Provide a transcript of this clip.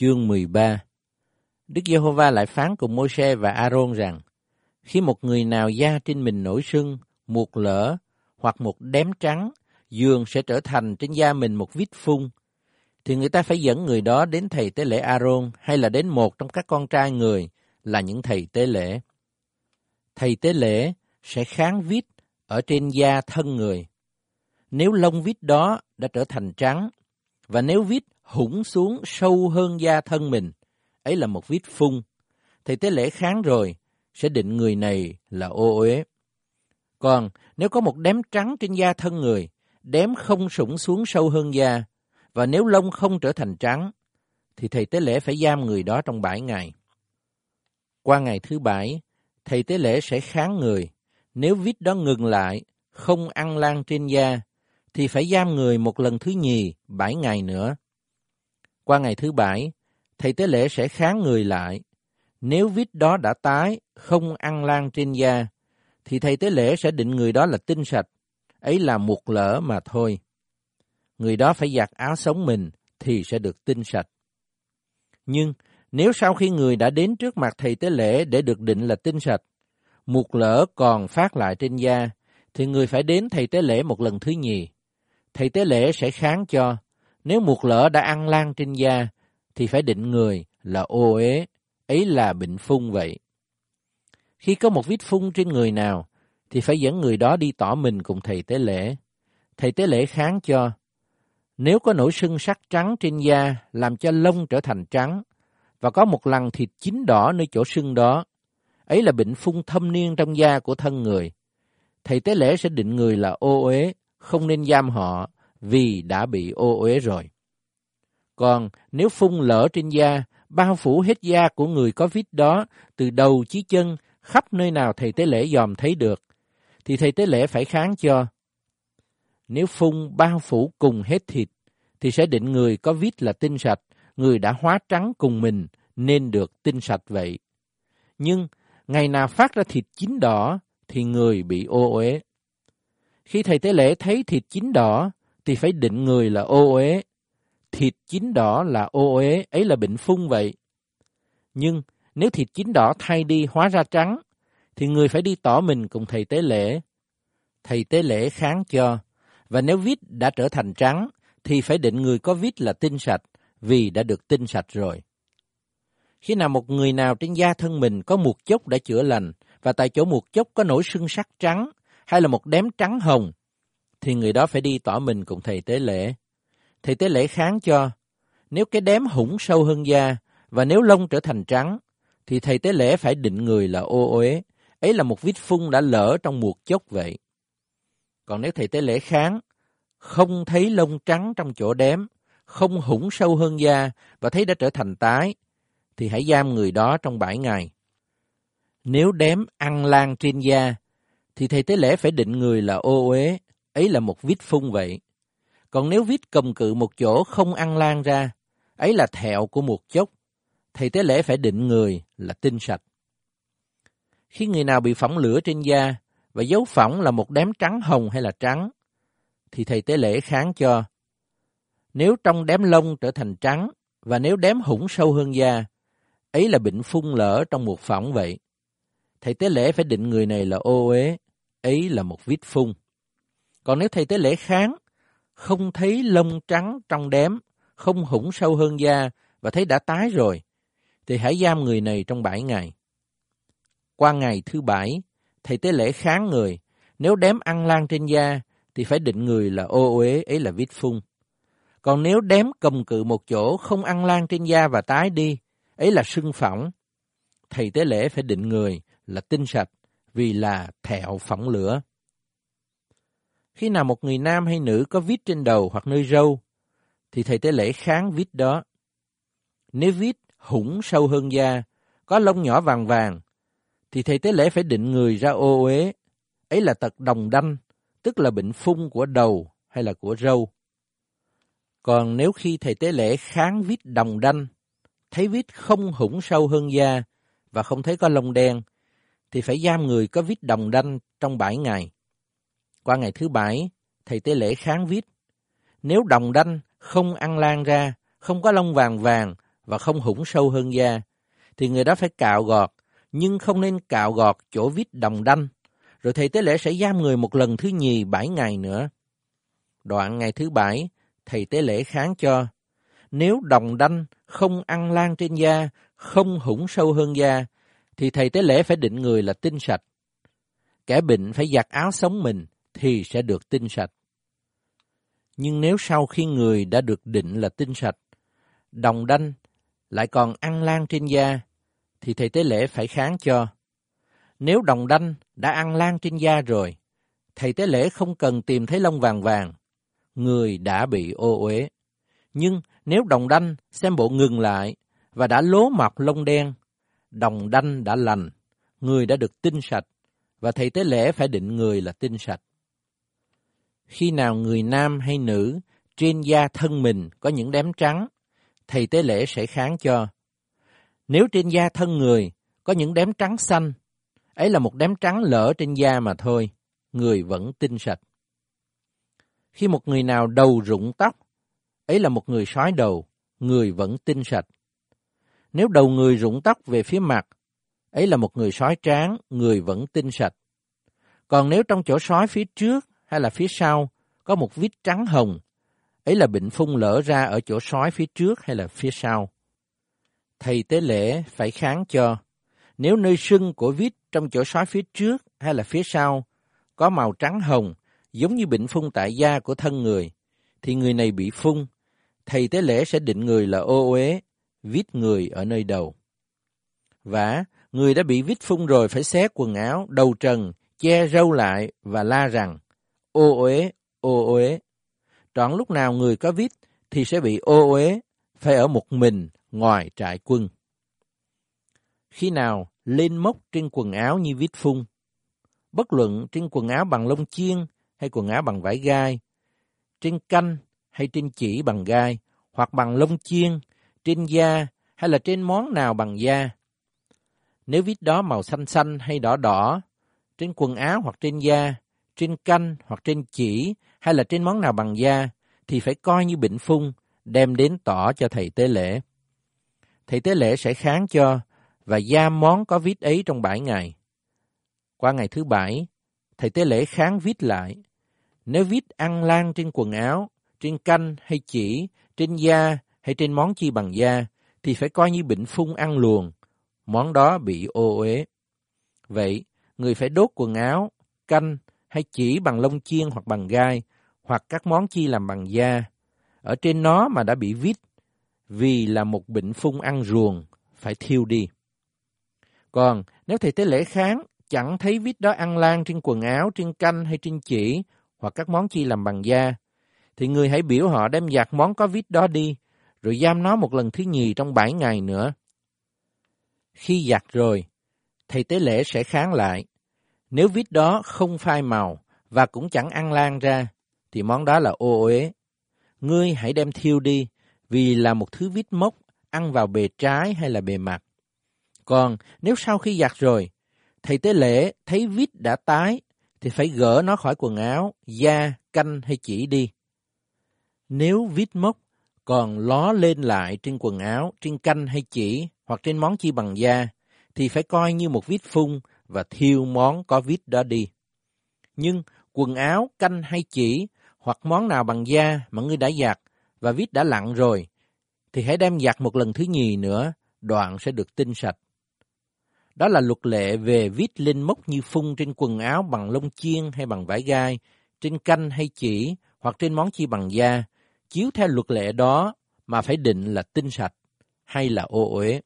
chương 13 Đức Giê-hô-va lại phán cùng Môi-se và A-rôn rằng, khi một người nào da trên mình nổi sưng, một lỡ hoặc một đếm trắng, dường sẽ trở thành trên da mình một vít phun, thì người ta phải dẫn người đó đến thầy tế lễ A-rôn hay là đến một trong các con trai người là những thầy tế lễ. Thầy tế lễ sẽ kháng vít ở trên da thân người. Nếu lông vít đó đã trở thành trắng, và nếu vít hủng xuống sâu hơn da thân mình, ấy là một vết phun, thầy tế lễ kháng rồi sẽ định người này là ô uế. Còn nếu có một đếm trắng trên da thân người, đếm không sủng xuống sâu hơn da, và nếu lông không trở thành trắng, thì thầy tế lễ phải giam người đó trong bảy ngày. Qua ngày thứ bảy, thầy tế lễ sẽ kháng người. Nếu vít đó ngừng lại, không ăn lan trên da, thì phải giam người một lần thứ nhì, bảy ngày nữa. Qua ngày thứ bảy, thầy tế lễ sẽ kháng người lại. Nếu vít đó đã tái, không ăn lan trên da, thì thầy tế lễ sẽ định người đó là tinh sạch, ấy là một lỡ mà thôi. Người đó phải giặt áo sống mình thì sẽ được tinh sạch. Nhưng nếu sau khi người đã đến trước mặt thầy tế lễ để được định là tinh sạch, một lỡ còn phát lại trên da, thì người phải đến thầy tế lễ một lần thứ nhì. Thầy tế lễ sẽ kháng cho, nếu một lỡ đã ăn lan trên da, thì phải định người là ô ế, ấy là bệnh phun vậy. Khi có một vết phun trên người nào, thì phải dẫn người đó đi tỏ mình cùng thầy tế lễ. Thầy tế lễ kháng cho, nếu có nổi sưng sắc trắng trên da làm cho lông trở thành trắng, và có một lần thịt chín đỏ nơi chỗ sưng đó, ấy là bệnh phun thâm niên trong da của thân người. Thầy tế lễ sẽ định người là ô uế, không nên giam họ vì đã bị ô uế rồi. Còn nếu phun lỡ trên da, bao phủ hết da của người có vít đó từ đầu chí chân khắp nơi nào thầy tế lễ dòm thấy được, thì thầy tế lễ phải kháng cho. Nếu phun bao phủ cùng hết thịt, thì sẽ định người có vít là tinh sạch, người đã hóa trắng cùng mình nên được tinh sạch vậy. Nhưng ngày nào phát ra thịt chín đỏ thì người bị ô uế. Khi thầy tế lễ thấy thịt chín đỏ thì phải định người là ô uế. Thịt chín đỏ là ô uế, ấy là bệnh phung vậy. Nhưng nếu thịt chín đỏ thay đi hóa ra trắng, thì người phải đi tỏ mình cùng thầy tế lễ. Thầy tế lễ kháng cho, và nếu vít đã trở thành trắng, thì phải định người có vít là tinh sạch, vì đã được tinh sạch rồi. Khi nào một người nào trên da thân mình có một chốc đã chữa lành, và tại chỗ một chốc có nổi sưng sắc trắng, hay là một đếm trắng hồng, thì người đó phải đi tỏ mình cùng thầy tế lễ. Thầy tế lễ kháng cho, nếu cái đếm hủng sâu hơn da, và nếu lông trở thành trắng, thì thầy tế lễ phải định người là ô uế, ấy là một vết phun đã lỡ trong một chốc vậy. Còn nếu thầy tế lễ kháng, không thấy lông trắng trong chỗ đếm, không hủng sâu hơn da và thấy đã trở thành tái, thì hãy giam người đó trong bảy ngày. Nếu đếm ăn lan trên da, thì thầy tế lễ phải định người là ô uế, ấy là một vít phun vậy. Còn nếu vít cầm cự một chỗ không ăn lan ra, ấy là thẹo của một chốc, thầy tế lễ phải định người là tinh sạch. Khi người nào bị phỏng lửa trên da và dấu phỏng là một đám trắng hồng hay là trắng, thì thầy tế lễ kháng cho. Nếu trong đám lông trở thành trắng và nếu đám hủng sâu hơn da, ấy là bệnh phun lỡ trong một phỏng vậy. Thầy tế lễ phải định người này là ô uế, ấy là một vít phun. Còn nếu thầy tế lễ kháng, không thấy lông trắng trong đếm, không hủng sâu hơn da và thấy đã tái rồi, thì hãy giam người này trong bảy ngày. Qua ngày thứ bảy, thầy tế lễ kháng người, nếu đếm ăn lan trên da, thì phải định người là ô uế, ấy là vít phun. Còn nếu đếm cầm cự một chỗ không ăn lan trên da và tái đi, ấy là sưng phỏng. Thầy tế lễ phải định người là tinh sạch, vì là thẹo phỏng lửa. Khi nào một người nam hay nữ có vít trên đầu hoặc nơi râu, thì thầy tế lễ kháng vít đó. Nếu vít hủng sâu hơn da, có lông nhỏ vàng vàng, thì thầy tế lễ phải định người ra ô uế. Ấy là tật đồng đanh, tức là bệnh phung của đầu hay là của râu. Còn nếu khi thầy tế lễ kháng vít đồng đanh, thấy vít không hủng sâu hơn da và không thấy có lông đen, thì phải giam người có vít đồng đanh trong bảy ngày. Qua ngày thứ bảy, thầy tế lễ kháng vít. Nếu đồng đanh không ăn lan ra, không có lông vàng vàng và không hủng sâu hơn da, thì người đó phải cạo gọt, nhưng không nên cạo gọt chỗ vít đồng đanh, rồi thầy tế lễ sẽ giam người một lần thứ nhì bảy ngày nữa. Đoạn ngày thứ bảy, thầy tế lễ kháng cho, nếu đồng đanh không ăn lan trên da, không hủng sâu hơn da, thì thầy tế lễ phải định người là tinh sạch. Kẻ bệnh phải giặt áo sống mình thì sẽ được tinh sạch. Nhưng nếu sau khi người đã được định là tinh sạch, đồng đanh lại còn ăn lan trên da, thì thầy tế lễ phải kháng cho. Nếu đồng đanh đã ăn lan trên da rồi, thầy tế lễ không cần tìm thấy lông vàng vàng, người đã bị ô uế. Nhưng nếu đồng đanh xem bộ ngừng lại và đã lố mọc lông đen, đồng đanh đã lành, người đã được tinh sạch, và thầy tế lễ phải định người là tinh sạch. Khi nào người nam hay nữ trên da thân mình có những đám trắng, thầy tế lễ sẽ kháng cho. Nếu trên da thân người có những đám trắng xanh, ấy là một đám trắng lỡ trên da mà thôi, người vẫn tinh sạch. Khi một người nào đầu rụng tóc, ấy là một người sói đầu, người vẫn tinh sạch. Nếu đầu người rụng tóc về phía mặt, ấy là một người sói tráng, người vẫn tinh sạch. Còn nếu trong chỗ sói phía trước hay là phía sau có một vít trắng hồng, ấy là bệnh phun lỡ ra ở chỗ sói phía trước hay là phía sau. Thầy tế lễ phải kháng cho, nếu nơi sưng của vít trong chỗ sói phía trước hay là phía sau có màu trắng hồng, giống như bệnh phun tại da của thân người, thì người này bị phun, thầy tế lễ sẽ định người là ô uế, vít người ở nơi đầu. Và người đã bị vít phun rồi phải xé quần áo, đầu trần, che râu lại và la rằng, ô uế, ô uế. Trọn lúc nào người có vít thì sẽ bị ô uế, phải ở một mình ngoài trại quân. Khi nào lên mốc trên quần áo như vít phun, bất luận trên quần áo bằng lông chiên hay quần áo bằng vải gai, trên canh hay trên chỉ bằng gai, hoặc bằng lông chiên, trên da hay là trên món nào bằng da. Nếu vít đó màu xanh xanh hay đỏ đỏ, trên quần áo hoặc trên da, trên canh hoặc trên chỉ hay là trên món nào bằng da, thì phải coi như bệnh phun, đem đến tỏ cho thầy tế lễ. Thầy tế lễ sẽ kháng cho và giam món có vít ấy trong bảy ngày. Qua ngày thứ bảy, thầy tế lễ kháng vít lại. Nếu vít ăn lan trên quần áo, trên canh hay chỉ, trên da hay trên món chi bằng da, thì phải coi như bệnh phun ăn luồn, món đó bị ô uế. Vậy, người phải đốt quần áo, canh hay chỉ bằng lông chiên hoặc bằng gai, hoặc các món chi làm bằng da. Ở trên nó mà đã bị vít, vì là một bệnh phun ăn ruồng, phải thiêu đi. Còn nếu thầy tế lễ kháng, chẳng thấy vít đó ăn lan trên quần áo, trên canh hay trên chỉ, hoặc các món chi làm bằng da, thì người hãy biểu họ đem giặt món có vít đó đi, rồi giam nó một lần thứ nhì trong bảy ngày nữa. Khi giặt rồi, thầy tế lễ sẽ kháng lại. Nếu vít đó không phai màu và cũng chẳng ăn lan ra, thì món đó là ô uế. Ngươi hãy đem thiêu đi, vì là một thứ vít mốc ăn vào bề trái hay là bề mặt. Còn nếu sau khi giặt rồi, thầy tế lễ thấy vít đã tái, thì phải gỡ nó khỏi quần áo, da, canh hay chỉ đi. Nếu vít mốc còn ló lên lại trên quần áo, trên canh hay chỉ hoặc trên món chi bằng da, thì phải coi như một vít phun và thiêu món có vít đó đi. Nhưng quần áo, canh hay chỉ hoặc món nào bằng da mà ngươi đã giặt và vít đã lặn rồi, thì hãy đem giặt một lần thứ nhì nữa, đoạn sẽ được tinh sạch. Đó là luật lệ về vít lên mốc như phun trên quần áo bằng lông chiên hay bằng vải gai, trên canh hay chỉ hoặc trên món chi bằng da, chiếu theo luật lệ đó mà phải định là tinh sạch hay là ô uế.